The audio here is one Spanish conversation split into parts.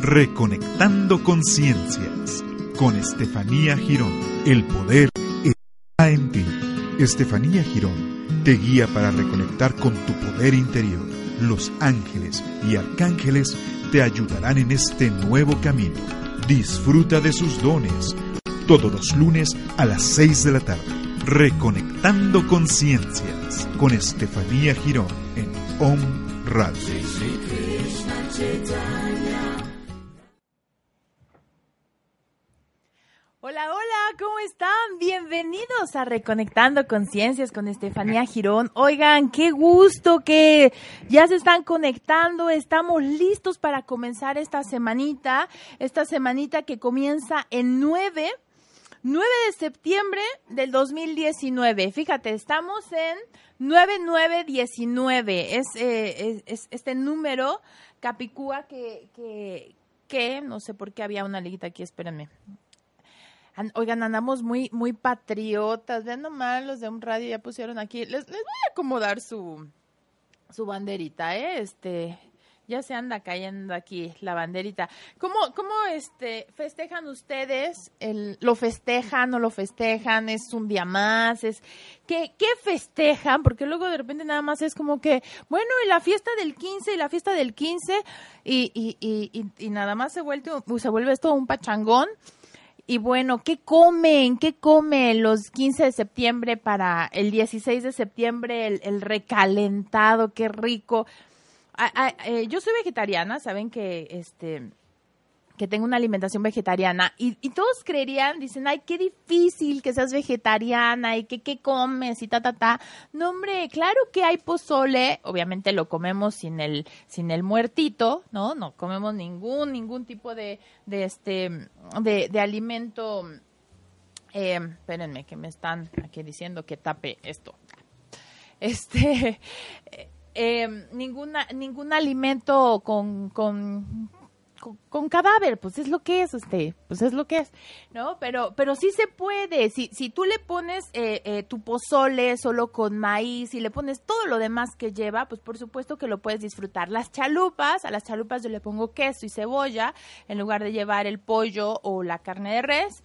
Reconectando Conciencias con Estefanía Girón. El poder está en ti. Estefanía Girón te guía para reconectar con tu poder interior. Los ángeles y arcángeles te ayudarán en este nuevo camino. Disfruta de sus dones todos los lunes a las 6 de la tarde. Reconectando Conciencias con Estefanía Girón en Om Radio. Hola, hola, ¿cómo están? Bienvenidos a Reconectando Conciencias con Estefanía Girón. Oigan, qué gusto que ya se están conectando. Estamos listos para comenzar esta semanita, esta semanita que comienza en 9, 9 de septiembre del 2019. Fíjate, estamos en 9919. Es, eh, es, es este número Capicúa que, que, que, no sé por qué había una liguita aquí, espérenme. Oigan, andamos muy, muy patriotas. Vean nomás, los de un radio ya pusieron aquí. Les, les voy a acomodar su, su banderita, ¿eh? Este, ya se anda cayendo aquí la banderita. ¿Cómo, cómo este, festejan ustedes? El, ¿Lo festejan o lo festejan? ¿Es un día más? Es, ¿qué, ¿Qué festejan? Porque luego de repente nada más es como que, bueno, y la fiesta del 15 y la fiesta del 15 y, y, y, y, y nada más se vuelve, se vuelve esto un pachangón. Y bueno, ¿qué comen? ¿Qué comen los 15 de septiembre para el 16 de septiembre? El, recalentado, qué rico. Ah, ah, eh, yo soy vegetariana, saben que este que tengo una alimentación vegetariana y, y, todos creerían, dicen, ay, qué difícil que seas vegetariana y que qué comes y ta, ta, ta. No, hombre, claro que hay pozole, obviamente lo comemos sin el, sin el muertito, ¿no? No comemos ningún, ningún tipo de, de este, de, de alimento. Eh, espérenme, que me están aquí diciendo que tape esto. Este, eh, ninguna, ningún alimento con con, cadáver, pues es lo que es, este, pues es lo que es, ¿no? Pero, pero sí se puede, si, si tú le pones eh, eh, tu pozole solo con maíz y le pones todo lo demás que lleva, pues por supuesto que lo puedes disfrutar. Las chalupas, a las chalupas yo le pongo queso y cebolla en lugar de llevar el pollo o la carne de res.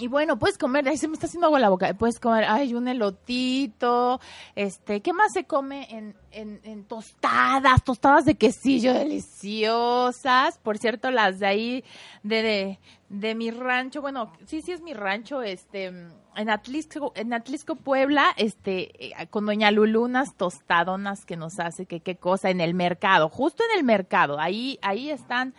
Y bueno, puedes comer, ahí se me está haciendo agua la boca, puedes comer, ay, un elotito, este, ¿qué más se come en, en, en, tostadas, tostadas de quesillo deliciosas? Por cierto, las de ahí, de, de, de mi rancho, bueno, sí, sí es mi rancho, este, en Atlisco, en Atlisco, Puebla, este, con Doña Lulu, unas tostadonas que nos hace, que qué cosa, en el mercado, justo en el mercado, ahí, ahí están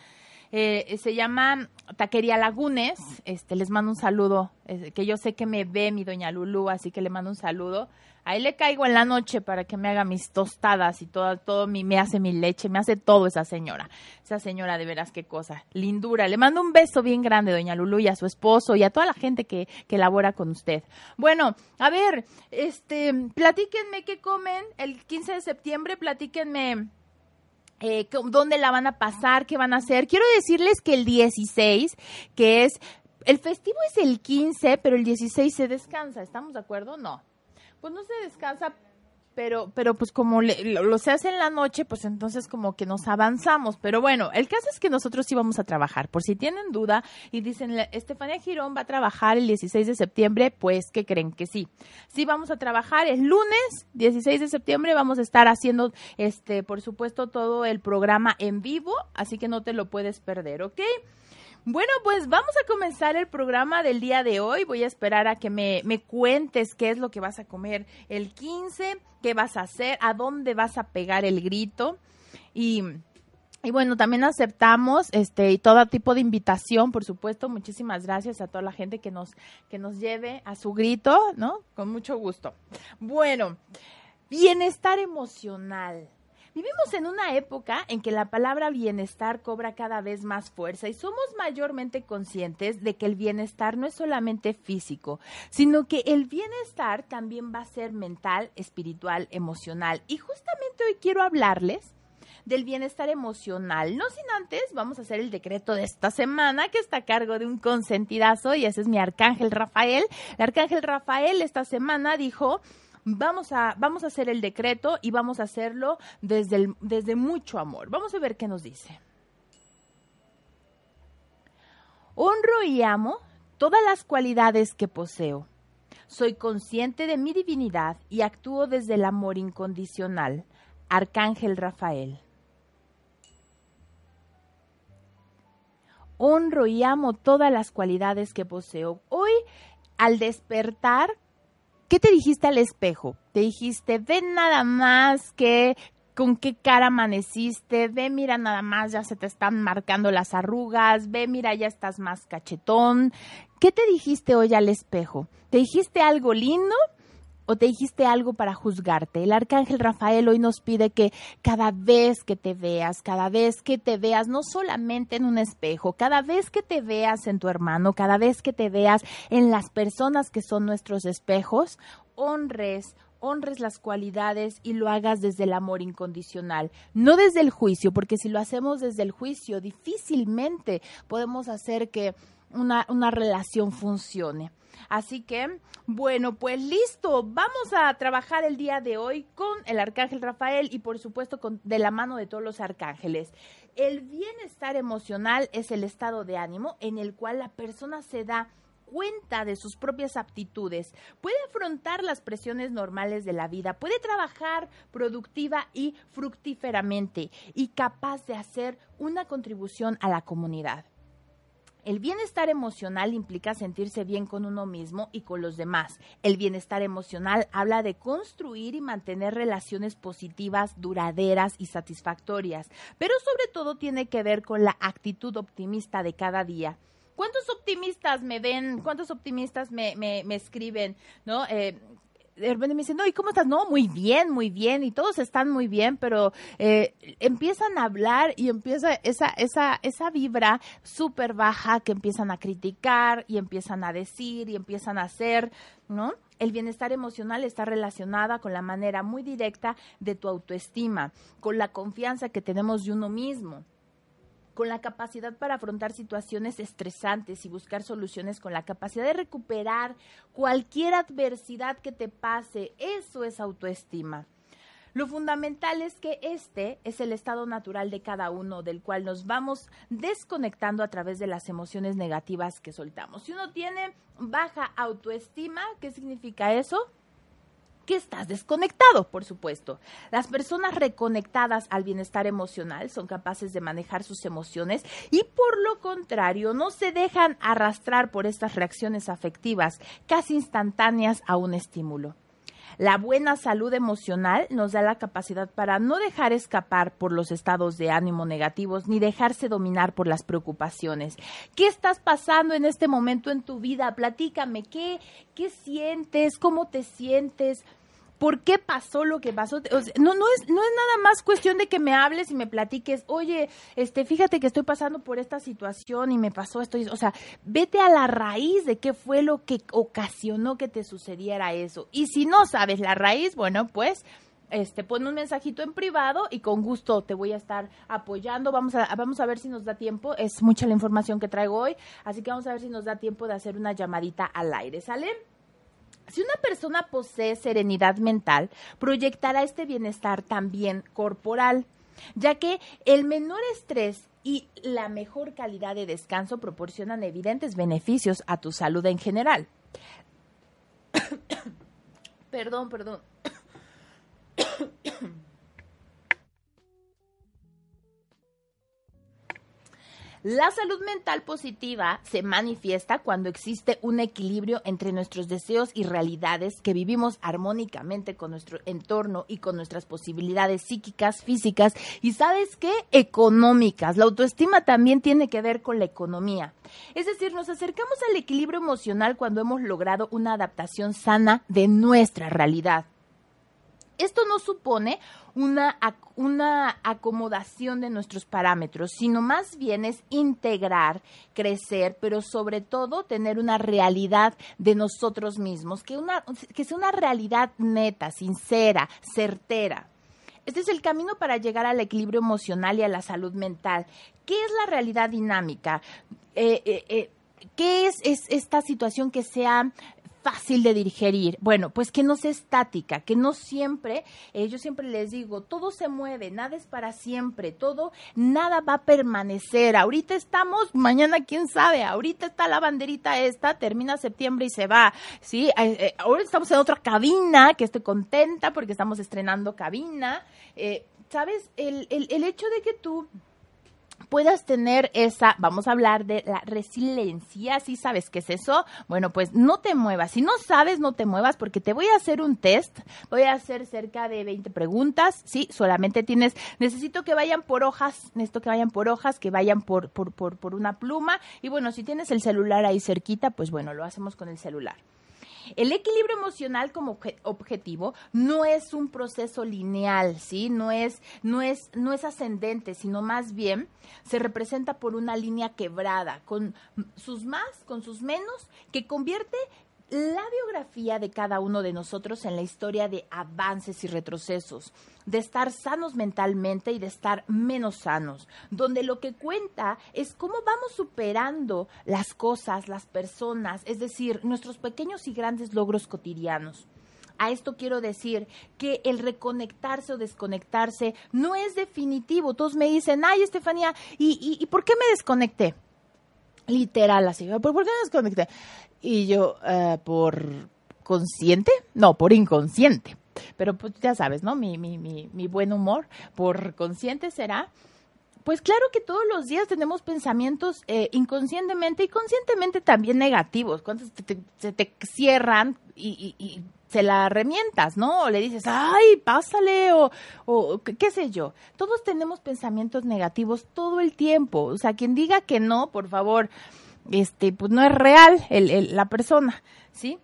eh, se llama Taquería Lagunes. Este, les mando un saludo, que yo sé que me ve mi doña Lulu, así que le mando un saludo. Ahí le caigo en la noche para que me haga mis tostadas y todo, todo mi, me hace mi leche, me hace todo esa señora. Esa señora, de veras, qué cosa. Lindura. Le mando un beso bien grande, doña Lulu, y a su esposo y a toda la gente que, que labora con usted. Bueno, a ver, este, platíquenme qué comen el 15 de septiembre, platíquenme eh, dónde la van a pasar, qué van a hacer. Quiero decirles que el 16, que es, el festivo es el 15, pero el 16 se descansa, ¿estamos de acuerdo? No. Pues no se descansa, pero, pero pues como le, lo, se hace en la noche, pues entonces como que nos avanzamos. Pero bueno, el caso es que nosotros íbamos a trabajar. Por si tienen duda y dicen, Estefanía Girón va a trabajar el 16 de septiembre, pues que creen que sí. Sí vamos a trabajar el lunes 16 de septiembre, vamos a estar haciendo, este, por supuesto, todo el programa en vivo, así que no te lo puedes perder, ¿ok? Bueno, pues vamos a comenzar el programa del día de hoy. Voy a esperar a que me, me, cuentes qué es lo que vas a comer el 15, qué vas a hacer, a dónde vas a pegar el grito. Y, y bueno, también aceptamos este y todo tipo de invitación, por supuesto. Muchísimas gracias a toda la gente que nos que nos lleve a su grito, ¿no? Con mucho gusto. Bueno, Bienestar emocional. Vivimos en una época en que la palabra bienestar cobra cada vez más fuerza y somos mayormente conscientes de que el bienestar no es solamente físico, sino que el bienestar también va a ser mental, espiritual, emocional. Y justamente hoy quiero hablarles del bienestar emocional. No sin antes, vamos a hacer el decreto de esta semana que está a cargo de un consentidazo y ese es mi arcángel Rafael. El arcángel Rafael esta semana dijo vamos a, vamos a hacer el decreto y vamos a hacerlo desde, desde mucho amor. Vamos a ver qué nos dice. Honro y amo todas las cualidades que poseo. Soy consciente de mi divinidad y actúo desde el amor incondicional. Arcángel Rafael. Honro y amo todas las cualidades que poseo. Hoy, al despertar, ¿Qué te dijiste al espejo? Te dijiste, ve nada más que con qué cara amaneciste, ve, mira nada más, ya se te están marcando las arrugas, ve, mira, ya estás más cachetón. ¿Qué te dijiste hoy al espejo? ¿Te dijiste algo lindo? O te dijiste algo para juzgarte. El arcángel Rafael hoy nos pide que cada vez que te veas, cada vez que te veas, no solamente en un espejo, cada vez que te veas en tu hermano, cada vez que te veas en las personas que son nuestros espejos, honres, honres las cualidades y lo hagas desde el amor incondicional, no desde el juicio, porque si lo hacemos desde el juicio, difícilmente podemos hacer que una, una relación funcione. Así que, bueno, pues listo, vamos a trabajar el día de hoy con el arcángel Rafael y por supuesto con, de la mano de todos los arcángeles. El bienestar emocional es el estado de ánimo en el cual la persona se da cuenta de sus propias aptitudes, puede afrontar las presiones normales de la vida, puede trabajar productiva y fructíferamente y capaz de hacer una contribución a la comunidad. El bienestar emocional implica sentirse bien con uno mismo y con los demás. El bienestar emocional habla de construir y mantener relaciones positivas, duraderas y satisfactorias, pero sobre todo tiene que ver con la actitud optimista de cada día. ¿Cuántos optimistas me ven? ¿Cuántos optimistas me, me, escriben? ¿No? Eh, de repente me dicen, no, ¿y cómo estás? No, muy bien, muy bien, y todos están muy bien, pero eh, empiezan a hablar y empieza esa, esa, esa vibra súper baja que empiezan a criticar y empiezan a decir y empiezan a hacer, ¿no? El bienestar emocional está relacionada con la manera muy directa de tu autoestima, con la confianza que tenemos de uno mismo con la capacidad para afrontar situaciones estresantes y buscar soluciones, con la capacidad de recuperar cualquier adversidad que te pase. Eso es autoestima. Lo fundamental es que este es el estado natural de cada uno, del cual nos vamos desconectando a través de las emociones negativas que soltamos. Si uno tiene baja autoestima, ¿qué significa eso? Que estás desconectado, por supuesto. Las personas reconectadas al bienestar emocional son capaces de manejar sus emociones y por lo contrario no se dejan arrastrar por estas reacciones afectivas casi instantáneas a un estímulo. La buena salud emocional nos da la capacidad para no dejar escapar por los estados de ánimo negativos ni dejarse dominar por las preocupaciones. ¿Qué estás pasando en este momento en tu vida? Platícame, ¿qué, qué sientes? ¿Cómo te sientes? Por qué pasó lo que pasó. no, es, no es nada más cuestión de que me hables y me platiques, oye, este, fíjate que estoy pasando por esta situación y me pasó esto. O sea, vete a la raíz de qué fue lo que ocasionó que te sucediera eso. Y si no sabes la raíz, bueno, pues este, pon un mensajito en privado y con gusto te voy a estar apoyando. Vamos a, vamos a ver si nos da tiempo. Es mucha la información que traigo hoy, así que vamos a ver si nos da tiempo de hacer una llamadita al aire. ¿Sale? Si una persona posee serenidad mental, proyectará este bienestar también corporal, ya que el menor estrés y la mejor calidad de descanso proporcionan evidentes beneficios a tu salud en general. perdón, perdón. La salud mental positiva se manifiesta cuando existe un equilibrio entre nuestros deseos y realidades que vivimos armónicamente con nuestro entorno y con nuestras posibilidades psíquicas, físicas y, ¿sabes qué? Económicas. La autoestima también tiene que ver con la economía. Es decir, nos acercamos al equilibrio emocional cuando hemos logrado una adaptación sana de nuestra realidad. Esto no supone una, una acomodación de nuestros parámetros, sino más bien es integrar, crecer, pero sobre todo tener una realidad de nosotros mismos, que, una, que sea una realidad neta, sincera, certera. Este es el camino para llegar al equilibrio emocional y a la salud mental. ¿Qué es la realidad dinámica? Eh, eh, eh, ¿Qué es, es, esta situación que sea fácil de digerir. Bueno, pues que no sea estática, que no siempre, eh, yo siempre les digo, todo se mueve, nada es para siempre, todo, nada va a permanecer. Ahorita estamos, mañana quién sabe, ahorita está la banderita esta, termina septiembre y se va, ¿sí? Eh, eh, ahora estamos en otra cabina, que estoy contenta porque estamos estrenando cabina. ¿Sabes? El, el, el hecho de que tú puedas tener esa, vamos a hablar de la resiliencia, si sabes qué es eso, bueno, pues no te muevas. Si no sabes, no te muevas porque te voy a hacer un test, voy a hacer cerca de 20 preguntas, sí, solamente tienes, necesito que vayan por hojas, necesito que vayan por hojas, que vayan por, por, por, por una pluma y bueno, si tienes el celular ahí cerquita, pues bueno, lo hacemos con el celular. El equilibrio emocional como objetivo no es un proceso lineal, ¿sí? No es, no es, no es ascendente, sino más bien se representa por una línea quebrada, con sus más, con sus menos, que convierte la biografía de cada uno de nosotros en la historia de avances y retrocesos, de estar sanos mentalmente y de estar menos sanos, donde lo que cuenta es cómo vamos superando las cosas, las personas, es decir, nuestros pequeños y grandes logros cotidianos. A esto quiero decir que el reconectarse o desconectarse no es definitivo. Todos me dicen, ay, Estefanía, ¿y, y, por qué me desconecté? Literal, así, ¿por qué me desconecté? Y yo, eh, ¿por consciente? No, por inconsciente. Pero pues ya sabes, ¿no? Mi, mi, mi, mi buen humor, por consciente será. Pues claro que todos los días tenemos pensamientos eh, inconscientemente y conscientemente también negativos. Cuando se te, cierran y, y, se la remientas, ¿no? O le dices, ay, pásale, o, o qué sé yo. Todos tenemos pensamientos negativos todo el tiempo. O sea, quien diga que no, por favor, este, pues no es real el, la persona, ¿sí?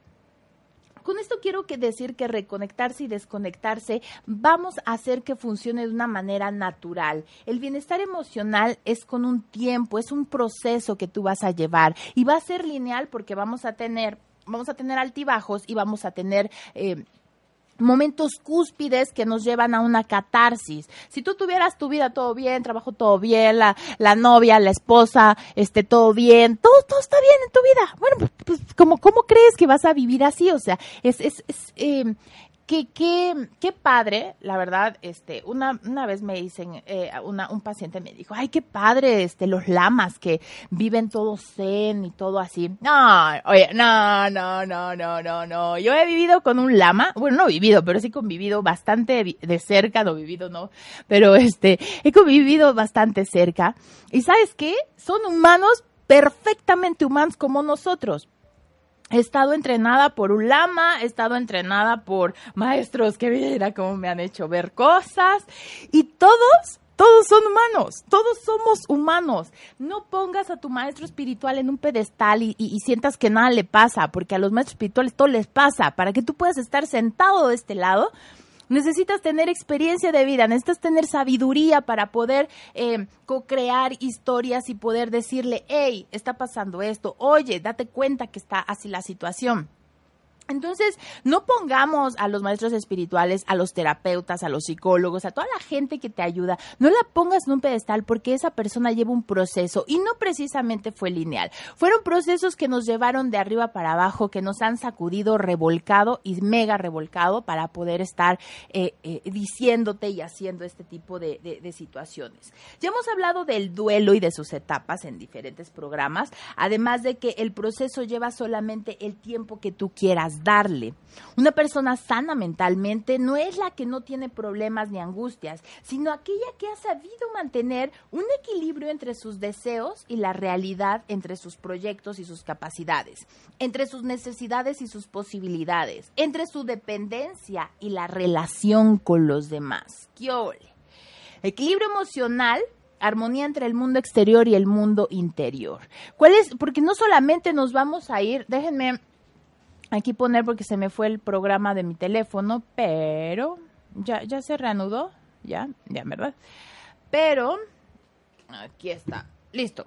Con esto quiero decir que reconectarse y desconectarse vamos a hacer que funcione de una manera natural. El bienestar emocional es con un tiempo, es un proceso que tú vas a llevar y va a ser lineal porque vamos a tener vamos a tener altibajos y vamos a tener eh, momentos cúspides que nos llevan a una catarsis. Si tú tuvieras tu vida todo bien, trabajo todo bien, la, la novia, la esposa, este, todo bien, todo, todo está bien en tu vida. Bueno, pues, pues ¿cómo, ¿cómo crees que vas a vivir así? O sea, es, es, es eh, qué, qué, qué padre, la verdad, este, una, una vez me dicen, eh, una, un paciente me dijo, ay, qué padre, este, los lamas que viven todo zen y todo así. No, oye, no, no, no, no, no, no. Yo he vivido con un lama, bueno, no he vivido, pero sí convivido bastante de cerca, no vivido, no, pero este, he convivido bastante cerca. Y sabes qué? Son humanos perfectamente humanos como nosotros He estado entrenada por un lama, he estado entrenada por maestros que mira cómo me han hecho ver cosas y todos, todos son humanos, todos somos humanos. No pongas a tu maestro espiritual en un pedestal y, y, sientas que nada le pasa, porque a los maestros espirituales todo les pasa. Para que tú puedas estar sentado de este lado, necesitas tener experiencia de vida, necesitas tener sabiduría para poder eh, co-crear historias y poder decirle, hey, está pasando esto, oye, date cuenta que está así la situación. Entonces, no pongamos a los maestros espirituales, a los terapeutas, a los psicólogos, a toda la gente que te ayuda, no la pongas en un pedestal porque esa persona lleva un proceso y no precisamente fue lineal. Fueron procesos que nos llevaron de arriba para abajo, que nos han sacudido, revolcado y mega revolcado para poder estar eh, eh, diciéndote y haciendo este tipo de, de situaciones. Ya hemos hablado del duelo y de sus etapas en diferentes programas, además de que el proceso lleva solamente el tiempo que tú quieras darle. Una persona sana mentalmente no es la que no tiene problemas ni angustias, sino aquella que ha sabido mantener un equilibrio entre sus deseos y la realidad entre sus proyectos y sus capacidades, entre sus necesidades y sus posibilidades, entre su dependencia y la relación con los demás. ¡Qué Equilibrio emocional armonía entre el mundo exterior y el mundo interior. ¿Cuál es? Porque no solamente nos vamos a ir, déjenme aquí poner porque se me fue el programa de mi teléfono, pero ya, ya se reanudó, ya, ya, ¿verdad? Pero, aquí está, listo.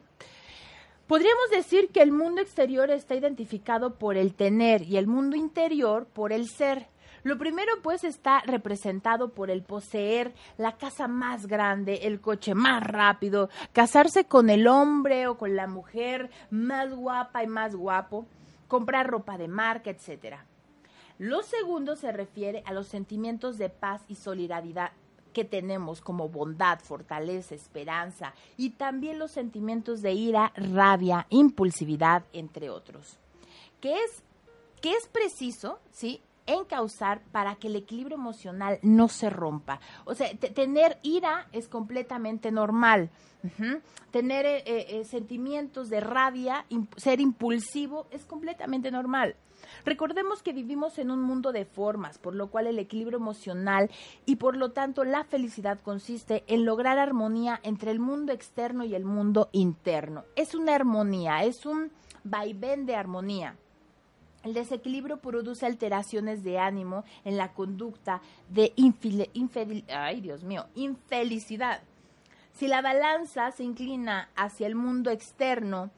Podríamos decir que el mundo exterior está identificado por el tener y el mundo interior por el ser. Lo primero pues está representado por el poseer la casa más grande, el coche más rápido, casarse con el hombre o con la mujer más guapa y más guapo, comprar ropa de marca, etcétera. Lo segundo se refiere a los sentimientos de paz y solidaridad que tenemos como bondad, fortaleza, esperanza y también los sentimientos de ira, rabia, impulsividad, entre otros. ¿Qué es, qué es preciso, sí? Encauzar para que el equilibrio emocional no se rompa. O sea, tener ira es completamente normal. Tener eh, eh, eh, sentimientos de rabia, ser impulsivo es completamente normal. Recordemos que vivimos en un mundo de formas, por lo cual el equilibrio emocional y por lo tanto la felicidad consiste en lograr armonía entre el mundo externo y el mundo interno. Es una armonía, es un vaivén de armonía. El desequilibrio produce alteraciones de ánimo en la conducta de ay, Dios mío, infelicidad. Si la balanza se inclina hacia el mundo externo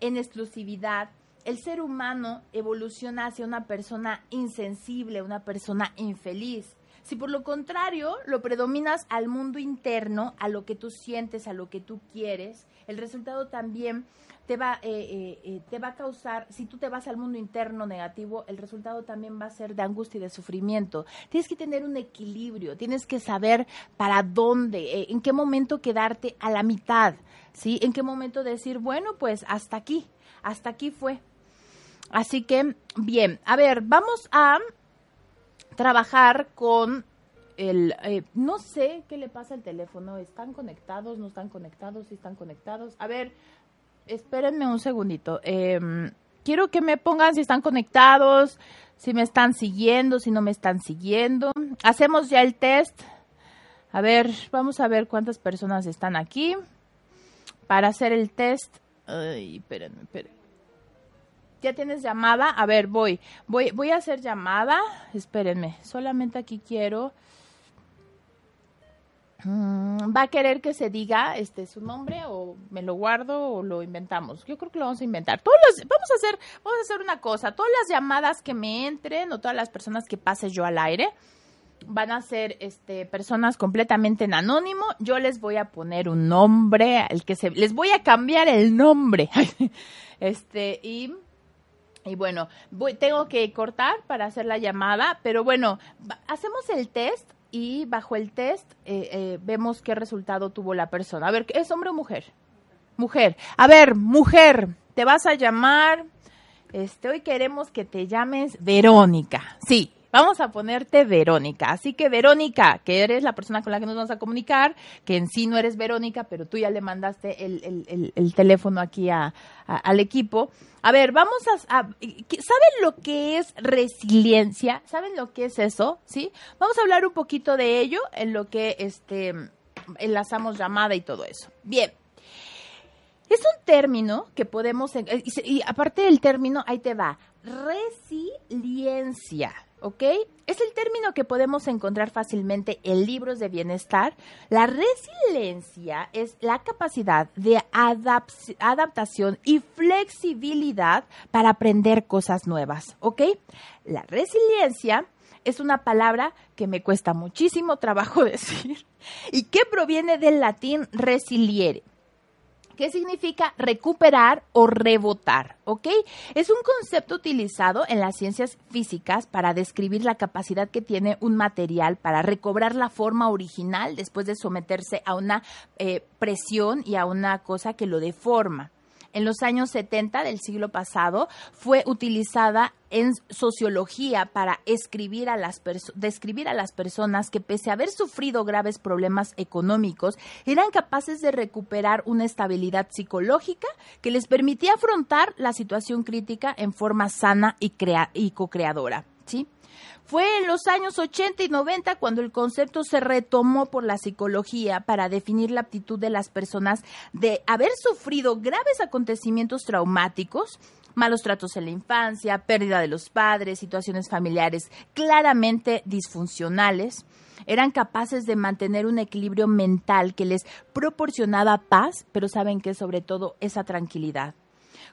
en exclusividad, el ser humano evoluciona hacia una persona insensible, una persona infeliz. Si por lo contrario lo predominas al mundo interno, a lo que tú sientes, a lo que tú quieres, el resultado también te va, eh, eh, eh, te va a causar, si tú te vas al mundo interno negativo, el resultado también va a ser de angustia y de sufrimiento. Tienes que tener un equilibrio, tienes que saber para dónde, en qué momento quedarte a la mitad, ¿sí? En qué momento decir, bueno, pues hasta aquí, hasta aquí fue. Así que, bien, a ver, vamos a trabajar con el, no sé qué le pasa al teléfono, ¿están conectados, no están conectados, sí están conectados? A ver, espérenme un segundito. Em, quiero que me pongan si están conectados, si me están siguiendo, si no me están siguiendo. Hacemos ya el test. A ver, vamos a ver cuántas personas están aquí para hacer el test. Ay, espérenme, espérenme. ¿Ya tienes llamada? A ver, voy. Voy, voy a hacer llamada. Espérenme. Solamente aquí quiero va a querer que se diga este su nombre o me lo guardo o lo inventamos. Yo creo que lo vamos a inventar. Todos vamos a hacer, vamos a hacer una cosa. Todas las llamadas que me entren o todas las personas que pase yo al aire van a ser este personas completamente en anónimo. Yo les voy a poner un nombre al que se les voy a cambiar el nombre. este y y bueno, voy, tengo que cortar para hacer la llamada, pero bueno, hacemos el test y bajo el test eh, eh, vemos qué resultado tuvo la persona. A ver, ¿es hombre o mujer? Mujer. A ver, mujer, te vas a llamar, este, hoy queremos que te llames Verónica. Sí, Vamos a ponerte Verónica. Así que Verónica, que eres la persona con la que nos vamos a comunicar, que en sí no eres Verónica, pero tú ya le mandaste el, teléfono aquí al equipo. A ver, vamos a, ¿Saben lo que es resiliencia? ¿Saben lo que es eso? ¿Sí? Vamos a hablar un poquito de ello en lo que este, enlazamos llamada y todo eso. Bien. Es un término que podemos, y aparte del término, ahí te va, resiliencia. ¿Ok? Es el término que podemos encontrar fácilmente en libros de bienestar. La resiliencia es la capacidad de adaptación y flexibilidad para aprender cosas nuevas, ¿ok? La resiliencia es una palabra que me cuesta muchísimo trabajo decir y que proviene del latín resiliere ¿Qué significa recuperar o rebotar? ¿Ok? Es un concepto utilizado en las ciencias físicas para describir la capacidad que tiene un material para recobrar la forma original después de someterse a una eh, presión y a una cosa que lo deforma en los años 70 del siglo pasado fue utilizada en sociología para escribir a las describir a las personas que pese a haber sufrido graves problemas económicos eran capaces de recuperar una estabilidad psicológica que les permitía afrontar la situación crítica en forma sana y, y co-creadora. ¿sí? Fue en los años 80 y 90 cuando el concepto se retomó por la psicología para definir la aptitud de las personas de haber sufrido graves acontecimientos traumáticos, malos tratos en la infancia, pérdida de los padres, situaciones familiares claramente disfuncionales, Eran capaces de mantener un equilibrio mental que les proporcionaba paz, pero saben que sobre todo esa tranquilidad.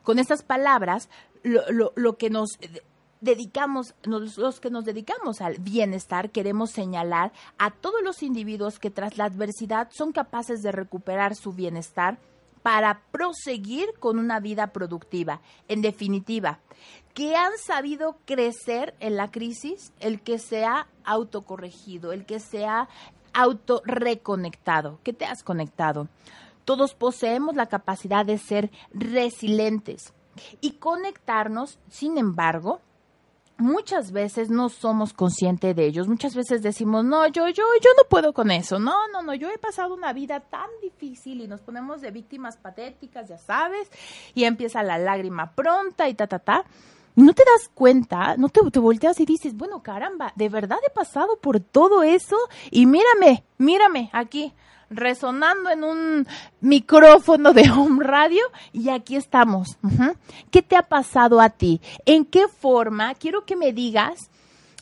Con estas palabras, lo, lo que nos dedicamos, los que nos dedicamos al bienestar, queremos señalar a todos los individuos que tras la adversidad son capaces de recuperar su bienestar para proseguir con una vida productiva. En definitiva, que han sabido crecer en la crisis, el que se ha autocorregido, el que se ha autorreconectado. ¿Qué te has conectado? Todos poseemos la capacidad de ser resilientes y conectarnos, sin embargo, muchas veces no somos conscientes de ellos. Muchas veces decimos, no, yo, yo, yo no puedo con eso. No, no, no, yo he pasado una vida tan difícil y nos ponemos de víctimas patéticas, ya sabes, y empieza la lágrima pronta y ta, ta, ta. no te das cuenta, no te, te volteas y dices, bueno, caramba, de verdad he pasado por todo eso y mírame, mírame aquí resonando en un micrófono de home radio y aquí estamos. ¿Qué te ha pasado a ti? ¿En qué forma? Quiero que me digas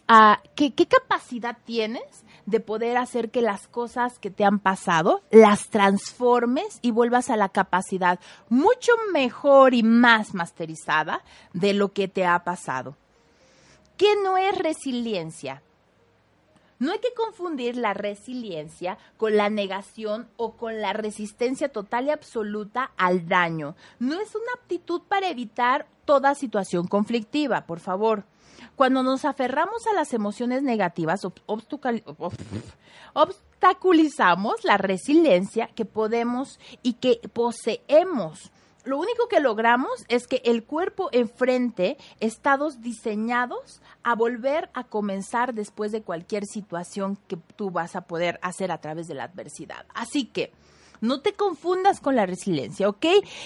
uh, ¿qué, qué capacidad tienes de poder hacer que las cosas que te han pasado las transformes y vuelvas a la capacidad mucho mejor y más masterizada de lo que te ha pasado. ¿Qué no es resiliencia? No hay que confundir la resiliencia con la negación o con la resistencia total y absoluta al daño. No es una aptitud para evitar toda situación conflictiva, por favor. Cuando nos aferramos a las emociones negativas, obstaculizamos la resiliencia que podemos y que poseemos lo único que logramos es que el cuerpo enfrente estados diseñados a volver a comenzar después de cualquier situación que tú vas a poder hacer a través de la adversidad. Así que no te confundas con la resiliencia, ¿ok?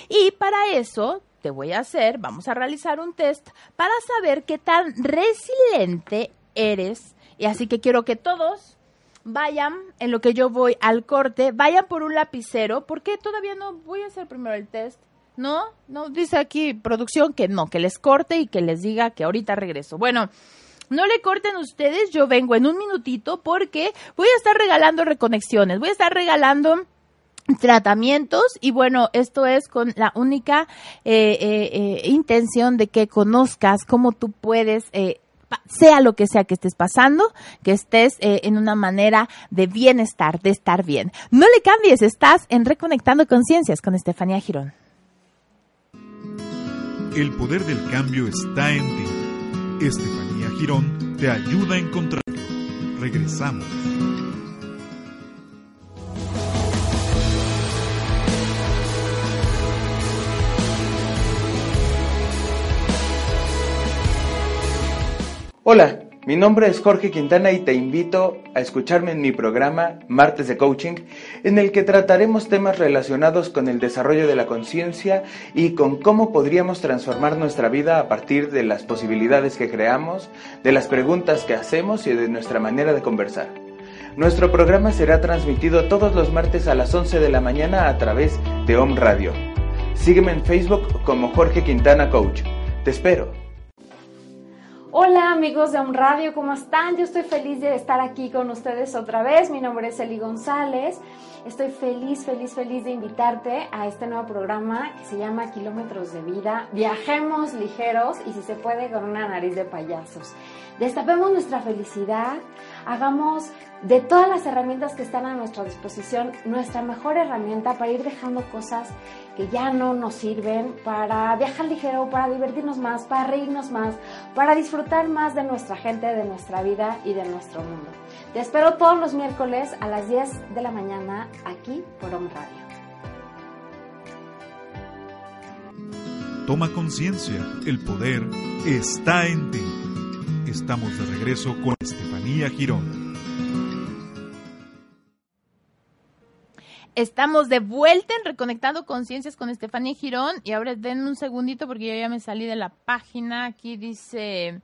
Y para eso te voy a hacer, vamos a realizar un test para saber qué tan resiliente eres. Y así que quiero que todos vayan, en lo que yo voy al corte, vayan por un lapicero, porque todavía no voy a hacer primero el test no, no, dice aquí producción que no, que les corte y que les diga que ahorita regreso. Bueno, no le corten ustedes, yo vengo en un minutito porque voy a estar regalando reconexiones, voy a estar regalando tratamientos y bueno, esto es con la única eh, eh, eh, intención de que conozcas cómo tú puedes sea lo que sea que estés pasando, que estés en una manera de bienestar, de estar bien. No le cambies, estás en Reconectando Conciencias con Estefanía Girón. El poder del cambio está en ti. Estefanía Girón te ayuda a encontrarlo. Regresamos. Hola. Mi nombre es Jorge Quintana y te invito a escucharme en mi programa Martes de Coaching, en el que trataremos temas relacionados con el desarrollo de la conciencia y con cómo podríamos transformar nuestra vida a partir de las posibilidades que creamos, de las preguntas que hacemos y de nuestra manera de conversar. Nuestro programa será transmitido todos los martes a las 11 de la mañana a través de Home Radio. Sígueme en Facebook como Jorge Quintana Coach. Te espero. Hola amigos de Un Radio, ¿cómo están? Yo estoy feliz de estar aquí con ustedes otra vez. Mi nombre es Eli González. Estoy feliz, feliz, feliz de invitarte a este nuevo programa que se llama Kilómetros de Vida. Viajemos ligeros y si se puede con una nariz de payasos. Destapemos nuestra felicidad, hagamos de todas las herramientas que están a nuestra disposición nuestra mejor herramienta para ir dejando cosas que ya no nos sirven, para viajar ligero, para divertirnos más, para reírnos más, para disfrutar más de nuestra gente, de nuestra vida y de nuestro mundo. Te espero todos los miércoles a las 10 de la mañana aquí por Home Radio. Toma conciencia, el poder está en ti. Estamos de regreso con Estefanía Girón. Estamos de vuelta en Reconectando Conciencias con Estefanía Girón. Y ahora denme un segundito porque yo ya me salí de la página. Aquí dice,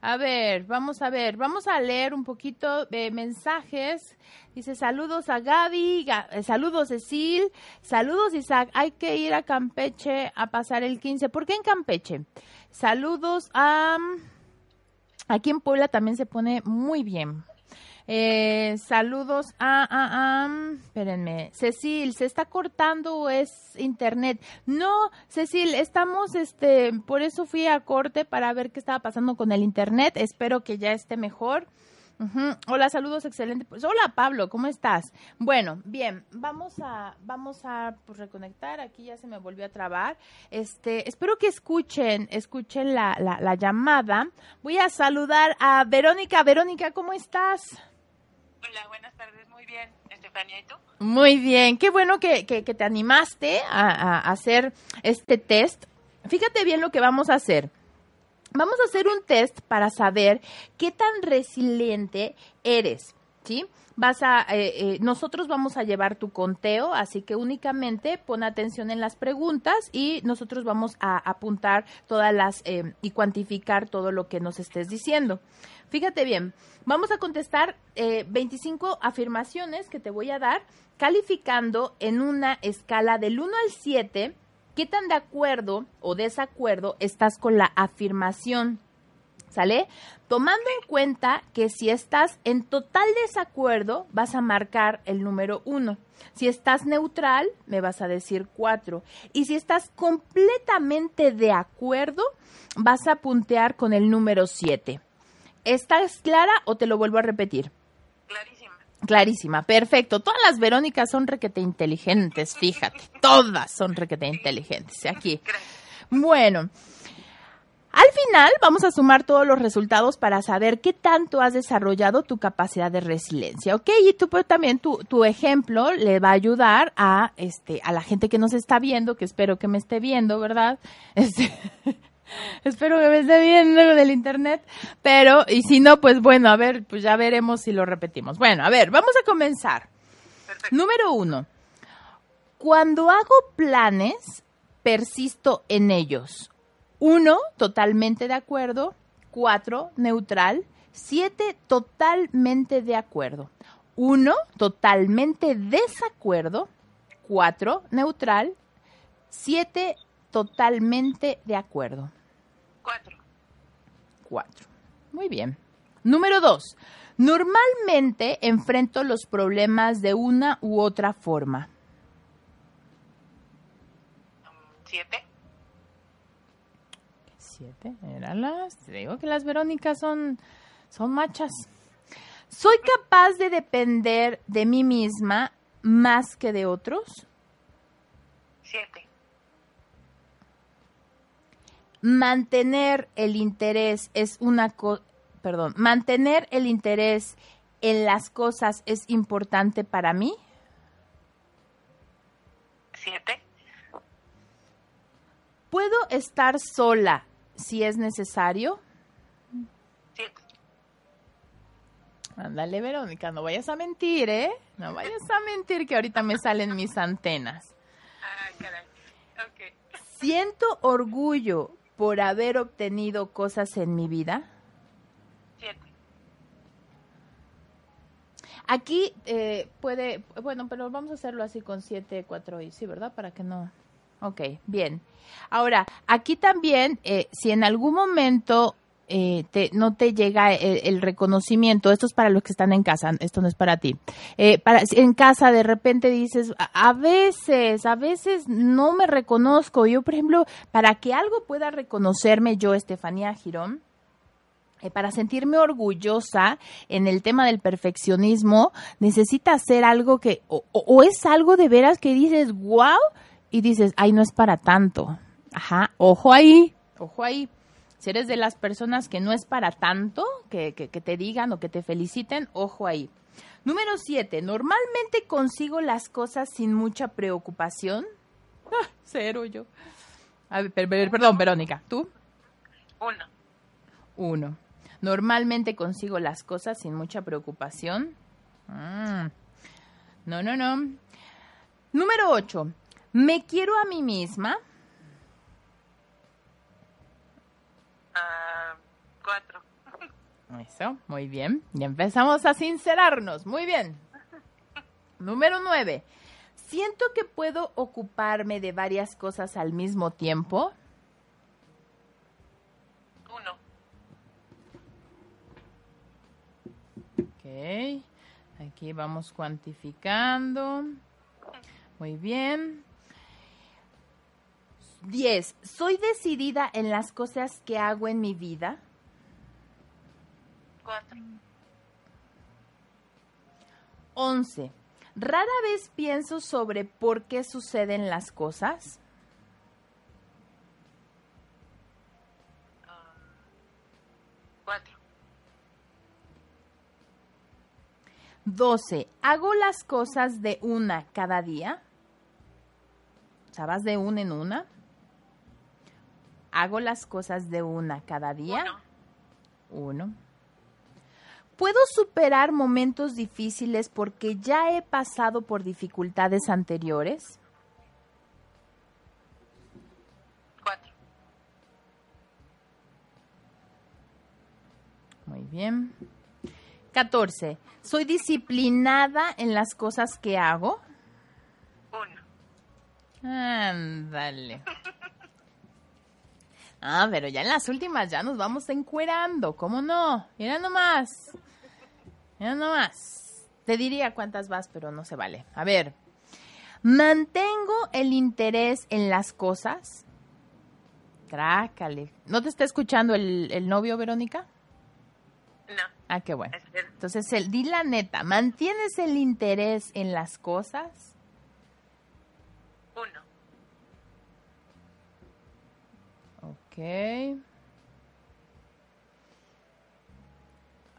a ver, vamos a ver, vamos a leer un poquito de mensajes. Dice, saludos a Gaby, eh, saludos Cecil, saludos Isaac. Hay que ir a Campeche a pasar el 15. ¿Por qué en Campeche? Saludos a... Aquí en Puebla también se pone muy bien. Eh, saludos a, a, a, espérenme, Cecil, ¿se está cortando o es internet? No, Cecil, estamos, este, por eso fui a corte para ver qué estaba pasando con el internet. Espero que ya esté mejor. Hola, saludos, excelente. Pues, hola, Pablo, ¿cómo estás? Bueno, bien, vamos a, vamos a pues, reconectar. Aquí ya se me volvió a trabar. Este, espero que escuchen, escuchen la, la, la llamada. Voy a saludar a Verónica. Verónica, ¿cómo estás? Hola, buenas tardes, muy bien. Estefanía, ¿y tú? Muy bien, qué bueno que, que- que te animaste a, a hacer este test. Fíjate bien lo que vamos a hacer. Vamos a hacer un test para saber qué tan resiliente eres, ¿sí? Vas a, eh, eh, nosotros vamos a llevar tu conteo, así que únicamente pon atención en las preguntas y nosotros vamos a apuntar todas las eh, y cuantificar todo lo que nos estés diciendo. Fíjate bien, vamos a contestar eh, 25 afirmaciones que te voy a dar, calificando en una escala del 1 al 7 qué tan de acuerdo o desacuerdo estás con la afirmación. ¿Sale? Tomando en cuenta que si estás en total desacuerdo, vas a marcar el número 1. Si estás neutral, me vas a decir 4. Y si estás completamente de acuerdo, vas a puntear con el número 7. ¿Estás clara o te lo vuelvo a repetir? Clarísima. Perfecto. Todas las Verónicas son requete inteligentes, fíjate. Todas son requete inteligentes. Aquí. Bueno, al final vamos a sumar todos los resultados para saber qué tanto has desarrollado tu capacidad de resiliencia, ¿ok? Y tú pues, también tu, tu ejemplo le va a ayudar a este a la gente que nos está viendo, que espero que me esté viendo, ¿verdad? Este, espero que me esté viendo del internet, pero y si no, pues bueno, a ver, pues ya veremos si lo repetimos. Bueno, a ver, vamos a comenzar. Perfecto. Número uno. Cuando hago planes, persisto en ellos. Uno, totalmente de acuerdo. Cuatro, neutral. Siete, totalmente de acuerdo. Uno, totalmente desacuerdo. Cuatro, neutral. Siete, totalmente de acuerdo. Cuatro. Cuatro. Muy bien. Número dos. Normalmente enfrento los problemas de una u otra forma. Siete. Siete, míralas. Te digo que las Verónicas son, son machas. ¿Soy capaz de depender de mí misma más que de otros? Siete. Mantener el interés es una co perdón, mantener el interés en las cosas es importante para mí. Siete. ¿Puedo estar sola si es necesario? Siete. Ándale, Verónica, no vayas a mentir, ¿eh? No vayas a mentir que ahorita me salen mis antenas. Ah, caray. Ok. ¿Siento orgullo por haber obtenido cosas en mi vida? Siete. Aquí eh, puede, bueno, pero vamos a hacerlo así con 7, 4 y sí, ¿verdad? Para que no. Ok, bien. Ahora, aquí también, eh, si en algún momento eh, te, no te llega el, reconocimiento, esto es para los que están en casa, esto no es para ti. Eh, en casa de repente dices, a, veces, a veces no me reconozco. Yo, por ejemplo, para que algo pueda reconocerme yo, Estefanía Girón, eh, para sentirme orgullosa en el tema del perfeccionismo, necesita hacer algo que, o- o es algo de veras que dices, wow, y dices, ay, no es para tanto. Ajá, ojo ahí, ojo ahí. Si eres de las personas que no es para tanto, que, que, que te digan o que te feliciten, ojo ahí. Número siete, normalmente consigo las cosas sin mucha preocupación. Ah, cero yo. A ver, per- per- perdón, Verónica, ¿tú? Uno. Uno. Normalmente consigo las cosas sin mucha preocupación. Mm. No, no, no. Número ocho. Me quiero a mí misma. Cuatro. Eso, muy bien. Ya empezamos a sincerarnos. Muy bien. Número nueve. Siento que puedo ocuparme de varias cosas al mismo tiempo. Uno. Ok. Aquí vamos cuantificando. Muy bien. 10. ¿Soy decidida en las cosas que hago en mi vida? Cuatro. 11. ¿Rara vez pienso sobre por qué suceden las cosas? Cuatro. 12. ¿Hago las cosas de una cada día? O sea, ¿vas de una en una? ¿Hago las cosas de una cada día? Uno. Uno. ¿Puedo superar momentos difíciles porque ya he pasado por dificultades anteriores? Cuatro. Muy bien. 14. ¿Soy disciplinada en las cosas que hago? Uno. Ándale. Ah, pero ya en las últimas ya nos vamos encuerando, ¿cómo no? Mira nomás. Mira nomás. Te diría cuántas vas, pero no se vale. A ver. ¿Mantengo el interés en las cosas? Trácale. ¿No te está escuchando el, el novio, Verónica? No. Ah, qué bueno. Entonces, el, di la neta, ¿mantienes el interés en las cosas? uno. Ok.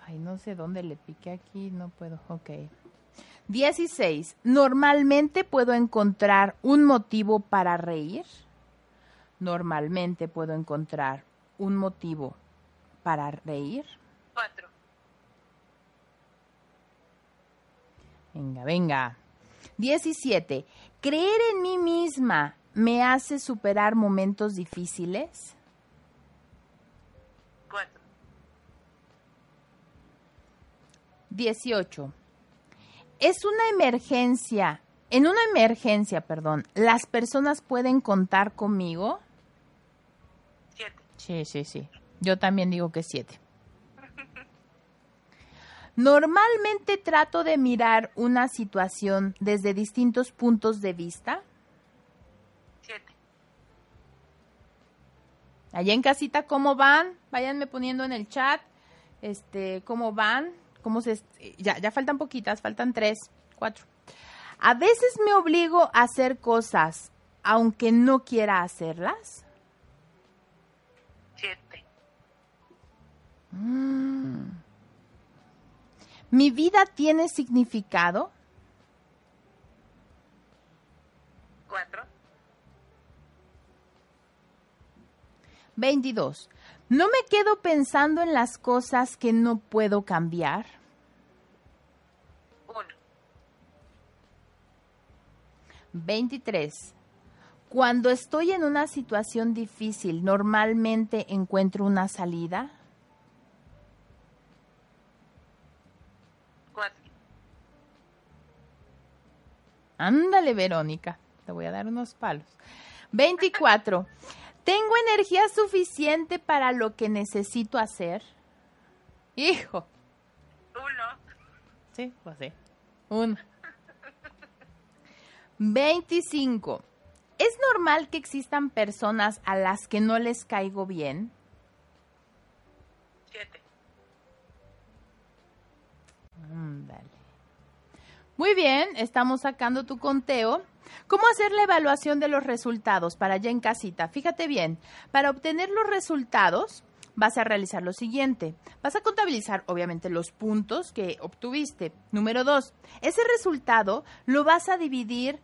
Ay, no sé dónde le piqué aquí, no puedo. Ok. 16. Normalmente puedo encontrar un motivo para reír. Normalmente puedo encontrar un motivo para reír. Cuatro. Venga, venga. 17. ¿Creer en mí misma me hace superar momentos difíciles? Cuatro. 18. Es una emergencia. En una emergencia, perdón, ¿las personas pueden contar conmigo? Siete. Sí, sí, sí. Yo también digo que 7. Normalmente trato de mirar una situación desde distintos puntos de vista. Siete. Allá en casita, ¿cómo van? Váyanme poniendo en el chat, este, ¿cómo van? ¿Cómo se, ya, ya faltan poquitas, faltan tres, cuatro. A veces me obligo a hacer cosas, aunque no quiera hacerlas. Siete. Mm. ¿Mi vida tiene significado? Cuatro. 22. ¿No me quedo pensando en las cosas que no puedo cambiar? 23. Cuando estoy en una situación difícil, ¿normalmente encuentro una salida? Cuatro. Ándale, Verónica. Te voy a dar unos palos. 24. ¿Tengo energía suficiente para lo que necesito hacer? Hijo. Uno. Sí, pues sí. Uno. 25. ¿Es normal que existan personas a las que no les caigo bien? Siete. Ándale. Muy bien, estamos sacando tu conteo. ¿Cómo hacer la evaluación de los resultados para allá en casita? Fíjate bien, para obtener los resultados vas a realizar lo siguiente. Vas a contabilizar, obviamente, los puntos que obtuviste. Número dos, ese resultado lo vas a dividir,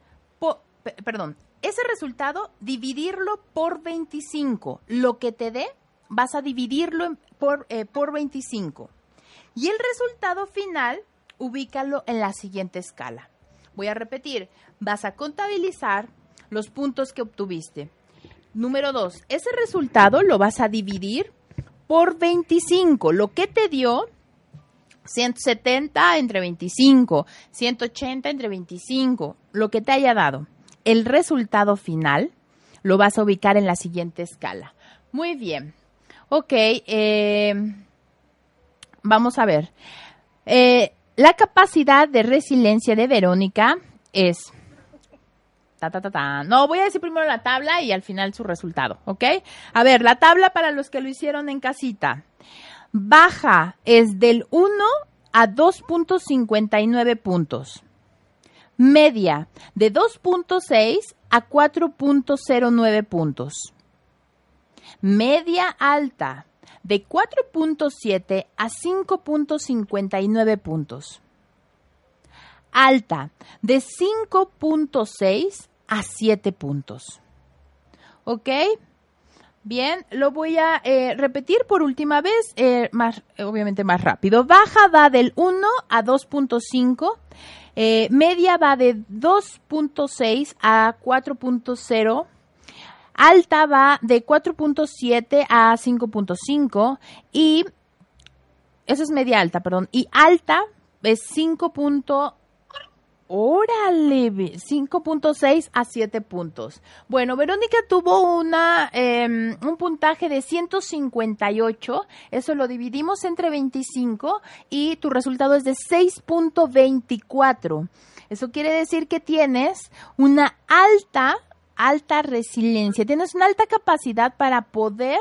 perdón, ese resultado dividirlo por 25. Lo que te dé, vas a dividirlo por, eh, por 25. Y el resultado final, ubícalo en la siguiente escala. Voy a repetir, vas a contabilizar los puntos que obtuviste. Número dos, ese resultado lo vas a dividir por 25. Lo que te dio 170 entre 25, 180 entre 25, lo que te haya dado. El resultado final lo vas a ubicar en la siguiente escala. Muy bien. Ok, eh, vamos a ver. Eh, la capacidad de resiliencia de Verónica es... Ta, ta, ta. No, voy a decir primero la tabla y al final su resultado, ¿ok? A ver, la tabla para los que lo hicieron en casita. Baja es del 1 a 2.59 puntos. Media de 2.6 a 4.09 puntos. Media alta de 4.7 a 5.59 puntos. Alta de 5.6 a 7 puntos. ¿Ok? Bien, lo voy a eh, repetir por última vez, eh, más, obviamente más rápido. Baja va del 1 a 2.5, eh, media va de 2.6 a 4.0, alta va de 4.7 a 5.5 y, eso es media alta, perdón, y alta es 5. Órale, 5.6 a 7 puntos. Bueno, Verónica tuvo una em, un puntaje de 158, eso lo dividimos entre 25 y tu resultado es de 6.24. Eso quiere decir que tienes una alta alta resiliencia, tienes una alta capacidad para poder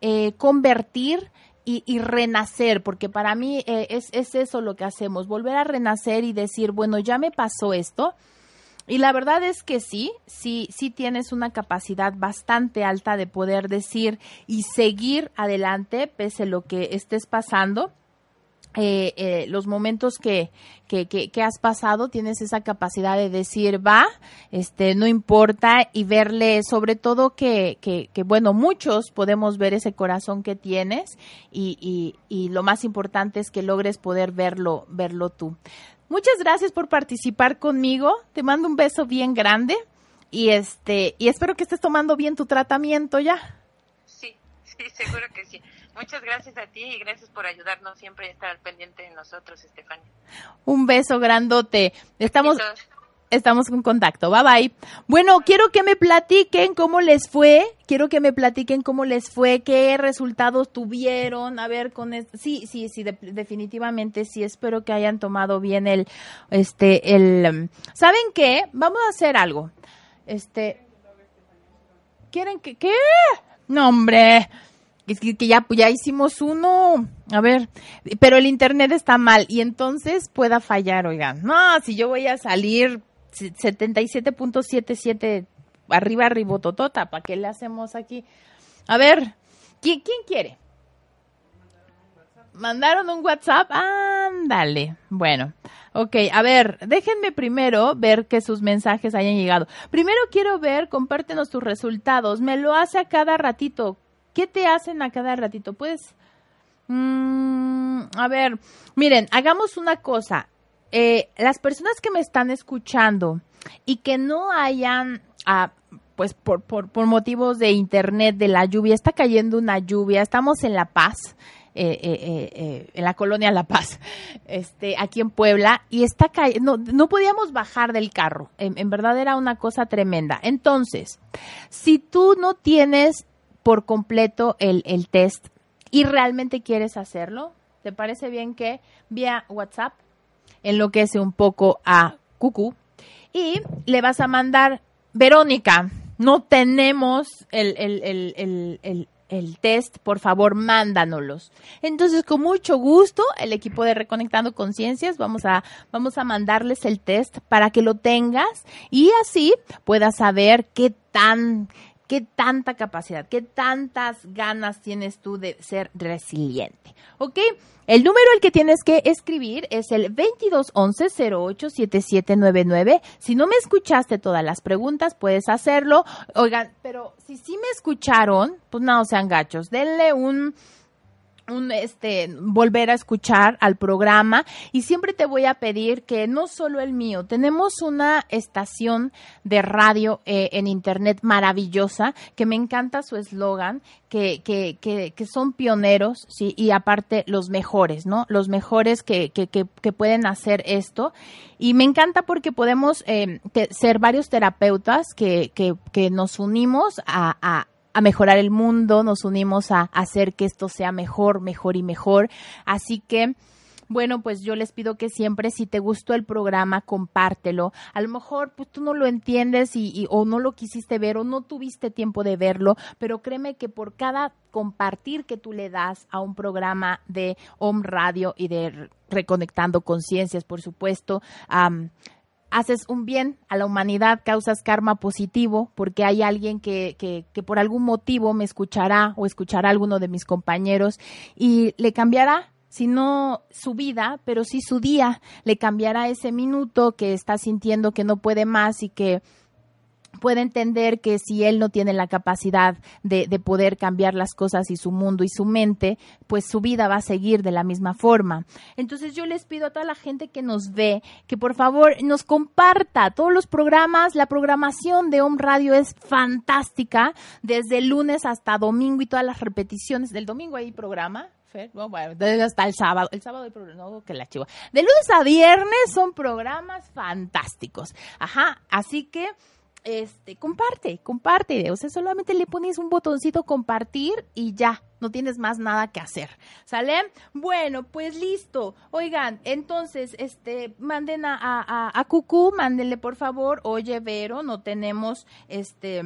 eh, convertir y, renacer, porque para mí eh, es, es eso lo que hacemos, volver a renacer y decir, bueno, ya me pasó esto. Y la verdad es que sí, sí, sí tienes una capacidad bastante alta de poder decir y seguir adelante pese a lo que estés pasando. Eh, eh, los momentos que, que, que, has pasado, tienes esa capacidad de decir, va, este, no importa, y verle, sobre todo que, que, bueno, muchos podemos ver ese corazón que tienes, y, y, y lo más importante es que logres poder verlo, verlo tú. Muchas gracias por participar conmigo, te mando un beso bien grande, y este, y espero que estés tomando bien tu tratamiento ya. Sí, sí, seguro que sí. Muchas gracias a ti y gracias por ayudarnos siempre a estar pendiente de nosotros, Estefania. Un beso grandote. Estamos, estamos en contacto. Bye bye. Bueno, quiero que me platiquen cómo les fue. Quiero que me platiquen cómo les fue, qué resultados tuvieron. A ver, con sí, sí, sí, definitivamente sí. Espero que hayan tomado bien el, este, el. ¿Saben qué? Vamos a hacer algo. Este. ¿Quieren que qué? No, hombre que, ya, ya hicimos uno. A ver, pero el internet está mal y entonces pueda fallar, oigan. No, si yo voy a salir 77.77 arriba, arriba, totota, ¿para qué le hacemos aquí? A ver, ¿quién, quién quiere? ¿Mandaron un WhatsApp? Ándale. Bueno, ok, a ver, déjenme primero ver que sus mensajes hayan llegado. Primero quiero ver, compártenos tus resultados. Me lo hace a cada ratito. ¿Qué te hacen a cada ratito? Pues, mm, a ver, miren, hagamos una cosa. Eh, las personas que me están escuchando y que no hayan, ah, pues por, por, por, motivos de internet, de la lluvia, está cayendo una lluvia, estamos en La Paz, eh, eh, en la colonia La Paz, este, aquí en Puebla, y está no, no podíamos bajar del carro, en verdad era una cosa tremenda. Entonces, si tú no tienes por completo el, el test y realmente quieres hacerlo, ¿te parece bien que vía WhatsApp enloquece un poco a Cucu y le vas a mandar, Verónica, no tenemos el, el, el, el, test, por favor, mándanoslos. Entonces, con mucho gusto, el equipo de Reconectando Conciencias, vamos a, vamos a mandarles el test para que lo tengas y así puedas saber qué tan, qué tanta capacidad, qué tantas ganas tienes tú de ser resiliente. ¿Ok? El número al que tienes que escribir es el 2211-087799. Si no me escuchaste todas las preguntas, puedes hacerlo. Oigan, pero si sí me escucharon, pues no sean gachos. Denle un un este volver a escuchar al programa y siempre te voy a pedir que no solo el mío, tenemos una estación de radio eh, en internet maravillosa que me encanta su eslogan, que, que, que, que, son pioneros, sí, y aparte los mejores, ¿no? Los mejores que, que, que pueden hacer esto. Y me encanta porque podemos eh, ser varios terapeutas que, que, que nos unimos a, a mejorar el mundo, nos unimos a hacer que esto sea mejor, mejor y mejor. Así que bueno, pues yo les pido que siempre, si te gustó el programa, compártelo. A lo mejor, pues tú no lo entiendes y, o no lo quisiste ver o no tuviste tiempo de verlo, pero créeme que por cada compartir que tú le das a un programa de Home Radio y de Reconectando Conciencias, por supuesto, haces un bien a la humanidad, causas karma positivo, porque hay alguien que, que, que, por algún motivo me escuchará o escuchará a alguno de mis compañeros y le cambiará, si no su vida, pero sí su día, le cambiará ese minuto que está sintiendo que no puede más y que puede entender que si él no tiene la capacidad de, de, poder cambiar las cosas y su mundo y su mente, pues su vida va a seguir de la misma forma. Entonces yo les pido a toda la gente que nos ve que por favor nos comparta todos los programas. La programación de Home Radio es fantástica, desde lunes hasta domingo y todas las repeticiones. Del domingo hay programa, bueno, hasta el sábado. El sábado hay programa, que la chiva. De lunes a viernes son programas fantásticos. Ajá, así que este, comparte, comparte. O sea, solamente le pones un botoncito compartir y ya, no tienes más nada que hacer. ¿Sale? Bueno, pues listo. Oigan, entonces, este, manden a, a, a Cucú, mándenle por favor, oye, Vero, no tenemos, este,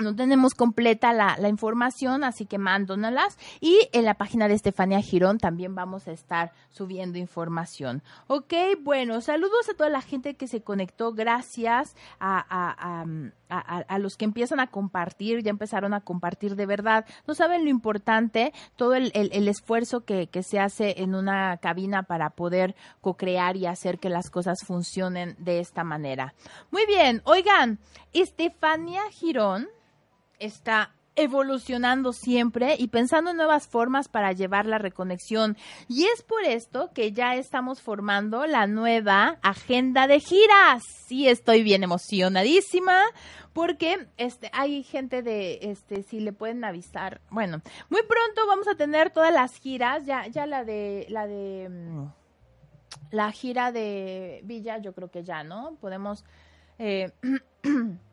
no tenemos completa la, la, información, así que mándonalas. Y en la página de Estefania Girón también vamos a estar subiendo información. Ok, bueno, saludos a toda la gente que se conectó. Gracias a, a, a, a los que empiezan a compartir, ya empezaron a compartir de verdad. No saben lo importante, todo el, el, esfuerzo que, que se hace en una cabina para poder co-crear y hacer que las cosas funcionen de esta manera. Muy bien, oigan, Estefania Girón está evolucionando siempre y pensando en nuevas formas para llevar la reconexión. Y es por esto que ya estamos formando la nueva agenda de giras. Sí, estoy bien emocionadísima porque este hay gente de este si le pueden avisar. Bueno, muy pronto vamos a tener todas las giras, ya ya la de la de mm, la gira de Villa, yo creo que ya, ¿no? Podemos eh,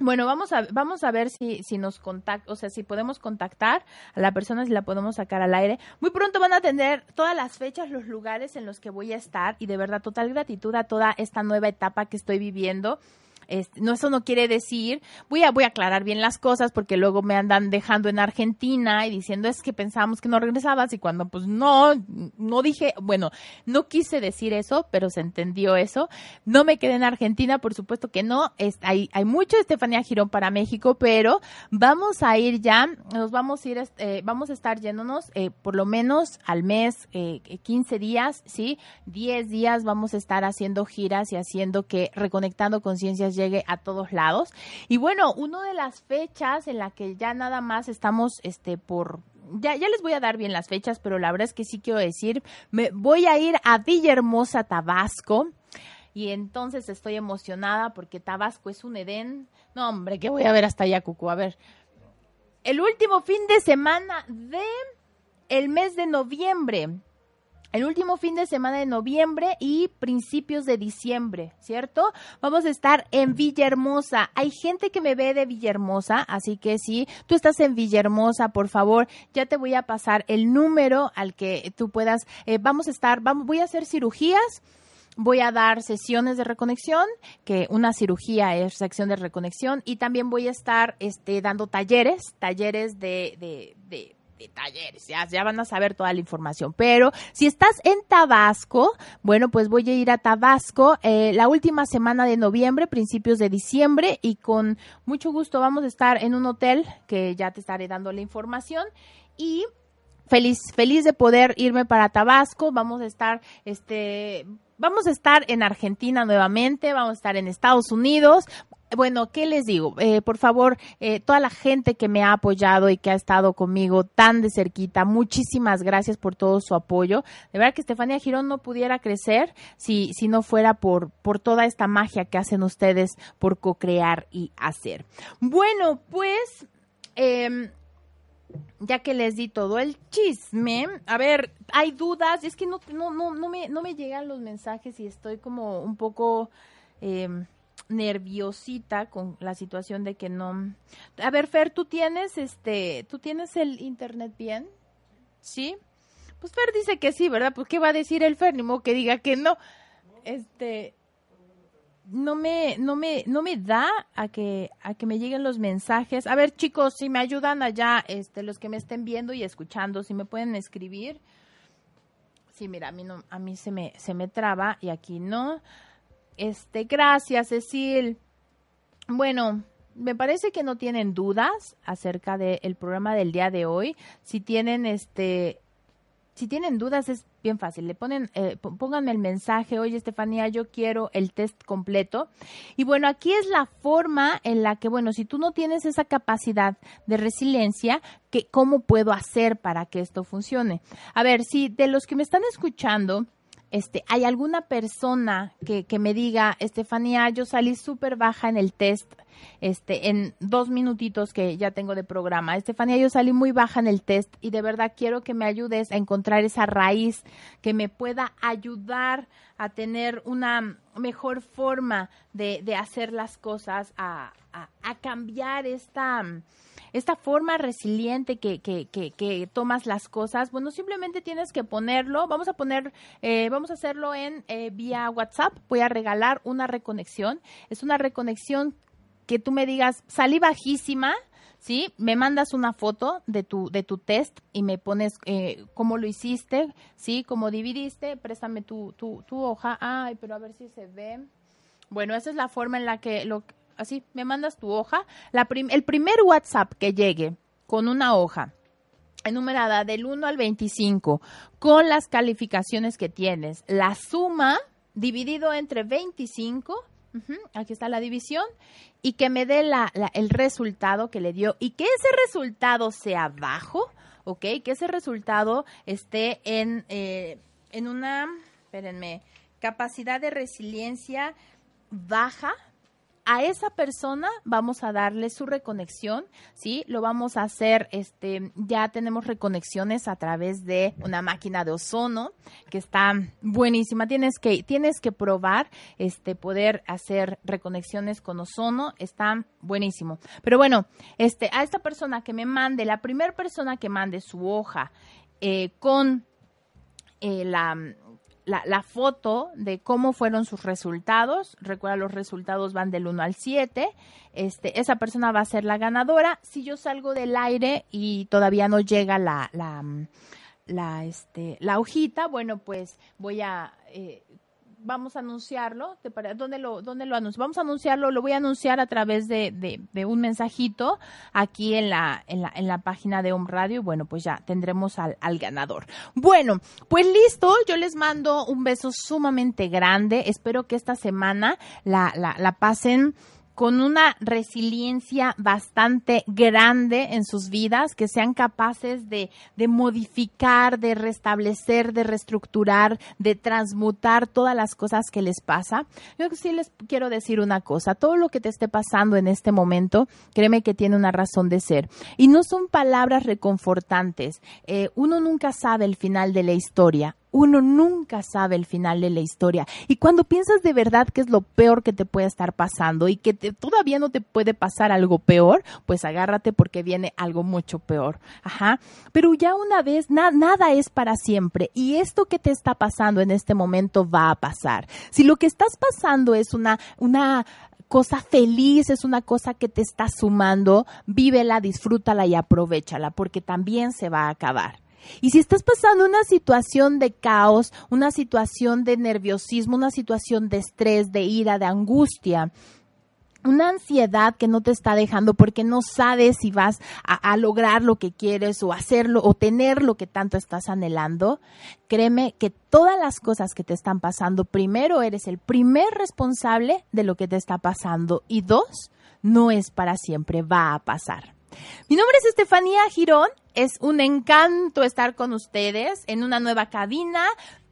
Bueno, vamos a, vamos a ver si, si nos contacta, o sea, si podemos contactar a la persona, si la podemos sacar al aire. Muy pronto van a tener todas las fechas, los lugares en los que voy a estar y de verdad total gratitud a toda esta nueva etapa que estoy viviendo no, eso no quiere decir, voy a, voy a aclarar bien las cosas porque luego me andan dejando en Argentina y diciendo es que pensábamos que no regresabas y cuando pues no, no dije, bueno, no quise decir eso, pero se entendió eso. No me quedé en Argentina, por supuesto que no. Hay, hay mucho Estefanía Girón para México, pero vamos a ir ya, nos vamos a ir, eh, vamos a estar yéndonos eh, por lo menos al mes, eh, 15 días, ¿sí? 10 días vamos a estar haciendo giras y haciendo que Reconectando Conciencias llegue a todos lados. Y bueno, una de las fechas en la que ya nada más estamos este por ya, ya les voy a dar bien las fechas, pero la verdad es que sí quiero decir, me voy a ir a Villahermosa, Tabasco. Y entonces estoy emocionada porque Tabasco es un Edén. No, hombre, que voy a ver hasta allá, Cucu. A ver. El último fin de semana de el mes de noviembre el último fin de semana de noviembre y principios de diciembre, ¿cierto? Vamos a estar en Villahermosa. Hay gente que me ve de Villahermosa, así que si tú estás en Villahermosa, por favor, ya te voy a pasar el número al que tú puedas. Eh, vamos a estar, vamos, voy a hacer cirugías voy a dar sesiones de reconexión, que una cirugía es sección de reconexión, y también voy a estar este, dando talleres, talleres de, de, de talleres, ya, ya van a saber toda la información. Pero si estás en Tabasco, bueno, pues voy a ir a Tabasco eh, la última semana de noviembre, principios de diciembre, y con mucho gusto vamos a estar en un hotel que ya te estaré dando la información. Y feliz, feliz de poder irme para Tabasco. Vamos a estar, este, vamos a estar en Argentina nuevamente, vamos a estar en Estados Unidos, bueno, ¿qué les digo? Eh, por favor, eh, toda la gente que me ha apoyado y que ha estado conmigo tan de cerquita, muchísimas gracias por todo su apoyo. De verdad que Estefanía Girón no pudiera crecer si, si no fuera por, por toda esta magia que hacen ustedes por co-crear y hacer. Bueno, pues... Em, ya que les di todo el chisme, a ver, hay dudas, es que no, no, no, no, me, no me llegan los mensajes y estoy como un poco eh, nerviosita con la situación de que no. A ver, Fer, tú tienes este, tú tienes el internet bien, ¿sí? Pues Fer dice que sí, ¿verdad? Pues ¿qué va a decir el Fer? Ni modo que diga que no. Este, no me, no me, no me da a que, a que me lleguen los mensajes. A ver, chicos, si me ayudan allá, este, los que me estén viendo y escuchando, si me pueden escribir. Sí, mira, a mí no, a mí se me, se me traba y aquí no. Este, gracias, Cecil. Bueno, me parece que no tienen dudas acerca del programa del día de hoy. Si tienen este si tienen dudas es bien fácil, le ponen, eh, pónganme el mensaje, oye Estefanía, yo quiero el test completo. Y bueno, aquí es la forma en la que, bueno, si tú no tienes esa capacidad de resiliencia, que, ¿cómo puedo hacer para que esto funcione? A ver, si de los que me están escuchando, este, ¿hay alguna persona que, que me diga, Estefanía, yo salí súper baja en el test este, en dos minutitos que ya tengo de programa. Estefanía, yo salí muy baja en el test y de verdad quiero que me ayudes a encontrar esa raíz que me pueda ayudar a tener una mejor forma de, de hacer las cosas, a, a, cambiar esta esta forma resiliente que, que, que, tomas las cosas, bueno, simplemente tienes que ponerlo, vamos a poner, eh, vamos a hacerlo en eh, vía WhatsApp, voy a regalar una reconexión, es una reconexión que tú me digas, salí bajísima, ¿sí? Me mandas una foto de tu, de tu test y me pones eh, cómo lo hiciste, ¿sí? Cómo dividiste, préstame tu, tu, tu, hoja. Ay, pero a ver si se ve. Bueno, esa es la forma en la que, lo, así, me mandas tu hoja. La el primer WhatsApp que llegue con una hoja enumerada del 1 al 25 con las calificaciones que tienes, la suma dividido entre 25 aquí está la división, y que me dé el resultado que le dio y que ese resultado sea bajo, ¿ok? Que ese resultado esté en, eh, en una, espérenme, capacidad de resiliencia baja, a esa persona vamos a darle su reconexión, ¿sí? Lo vamos a hacer, este, ya tenemos reconexiones a través de una máquina de ozono que está buenísima. Tienes que, tienes que probar, este, poder hacer reconexiones con ozono, está buenísimo. Pero bueno, este, a esta persona que me mande, la primera persona que mande su hoja eh, con eh, la la, foto de cómo fueron sus resultados. Recuerda, los resultados van del 1 al 7. Este, esa persona va a ser la ganadora. Si yo salgo del aire y todavía no llega la, la, la, este, la hojita, bueno, pues voy a eh, vamos a anunciarlo. ¿Dónde lo, dónde lo anunciamos? Vamos a anunciarlo, lo voy a anunciar a través de, de, un mensajito aquí en la, en la, en la página de Home Radio y bueno, pues ya tendremos al, al ganador. Bueno, pues listo, yo les mando un beso sumamente grande. Espero que esta semana la, la, la pasen con una resiliencia bastante grande en sus vidas, que sean capaces de, de, modificar, de restablecer, de reestructurar, de transmutar todas las cosas que les pasa. Yo sí les quiero decir una cosa, todo lo que te esté pasando en este momento, créeme que tiene una razón de ser. Y no son palabras reconfortantes. Eh, uno nunca sabe el final de la historia uno nunca sabe el final de la historia. Y cuando piensas de verdad que es lo peor que te puede estar pasando y que todavía no te puede pasar algo peor, pues agárrate porque viene algo mucho peor. Ajá. Pero ya una vez, nada es para siempre. Y esto que te está pasando en este momento va a pasar. Si lo que estás pasando es una, una cosa feliz, es una cosa que te está sumando, vívela, disfrútala y aprovechala, porque también se va a acabar. Y si estás pasando una situación de caos, una situación de nerviosismo, una situación de estrés, de ira, de angustia, una ansiedad que no te está dejando porque no sabes si vas a, lograr lo que quieres o hacerlo o tener lo que tanto estás anhelando, créeme que todas las cosas que te están pasando, primero eres el primer responsable de lo que te está pasando y dos, no es para siempre, va a pasar. Mi nombre es Estefanía Girón. Es un encanto estar con ustedes en una nueva cabina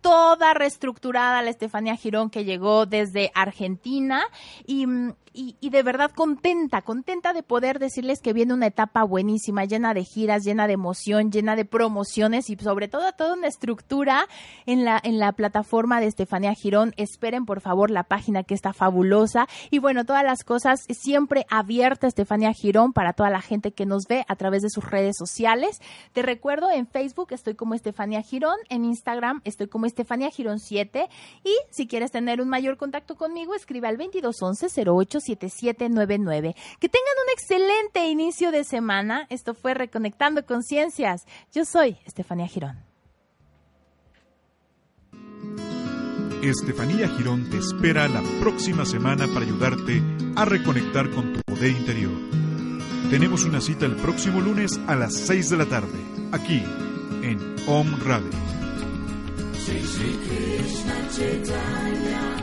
toda reestructurada la Estefanía Girón que llegó desde Argentina y, y, de verdad contenta, contenta de poder decirles que viene una etapa buenísima, llena de giras, llena de emoción, llena de promociones y sobre todo toda una estructura en la, en la plataforma de Estefanía Girón. Esperen por favor la página que está fabulosa y bueno, todas las cosas siempre abierta Estefanía Girón para toda la gente que nos ve a través de sus redes sociales. Te recuerdo, en Facebook estoy como Estefanía Girón, en Instagram estoy como Estefanía Girón 7 y si quieres tener un mayor contacto conmigo, escribe al 2211 08 7799. Que tengan un excelente inicio de semana. Esto fue Reconectando Conciencias. Yo soy Estefanía Girón. Estefanía Girón te espera la próxima semana para ayudarte a reconectar con tu poder interior. Tenemos una cita el próximo lunes a las 6 de la tarde, aquí en Om Radio. Shri Krishna Chaitanya.